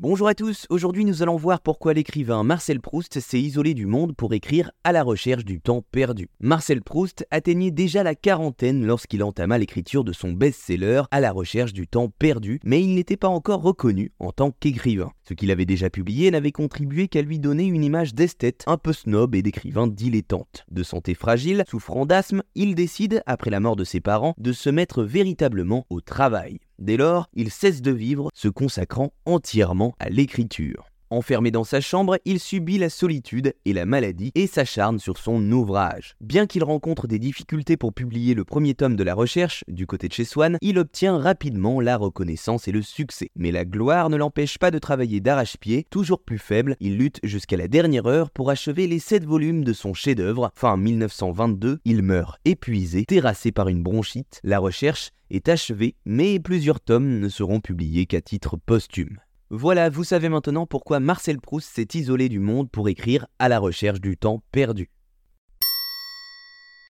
Bonjour à tous, aujourd'hui nous allons voir pourquoi l'écrivain Marcel Proust s'est isolé du monde pour écrire à la recherche du temps perdu. Marcel Proust atteignait déjà la quarantaine lorsqu'il entama l'écriture de son best-seller À la recherche du temps perdu, mais il n'était pas encore reconnu en tant qu'écrivain. Ce qu'il avait déjà publié n'avait contribué qu'à lui donner une image d'esthète un peu snob et d'écrivain dilettante. De santé fragile, souffrant d'asthme, il décide, après la mort de ses parents, de se mettre véritablement au travail. Dès lors, il cesse de vivre, se consacrant entièrement à l'écriture. Enfermé dans sa chambre, il subit la solitude et la maladie et s'acharne sur son ouvrage. Bien qu'il rencontre des difficultés pour publier le premier tome de la recherche, du côté de chez Swann, il obtient rapidement la reconnaissance et le succès. Mais la gloire ne l'empêche pas de travailler d'arrache-pied, toujours plus faible, il lutte jusqu'à la dernière heure pour achever les 7 volumes de son chef-d'œuvre. Fin 1922, il meurt épuisé, terrassé par une bronchite. La recherche est achevée, mais plusieurs tomes ne seront publiés qu'à titre posthume. Voilà, vous savez maintenant pourquoi Marcel Proust s'est isolé du monde pour écrire à la recherche du temps perdu.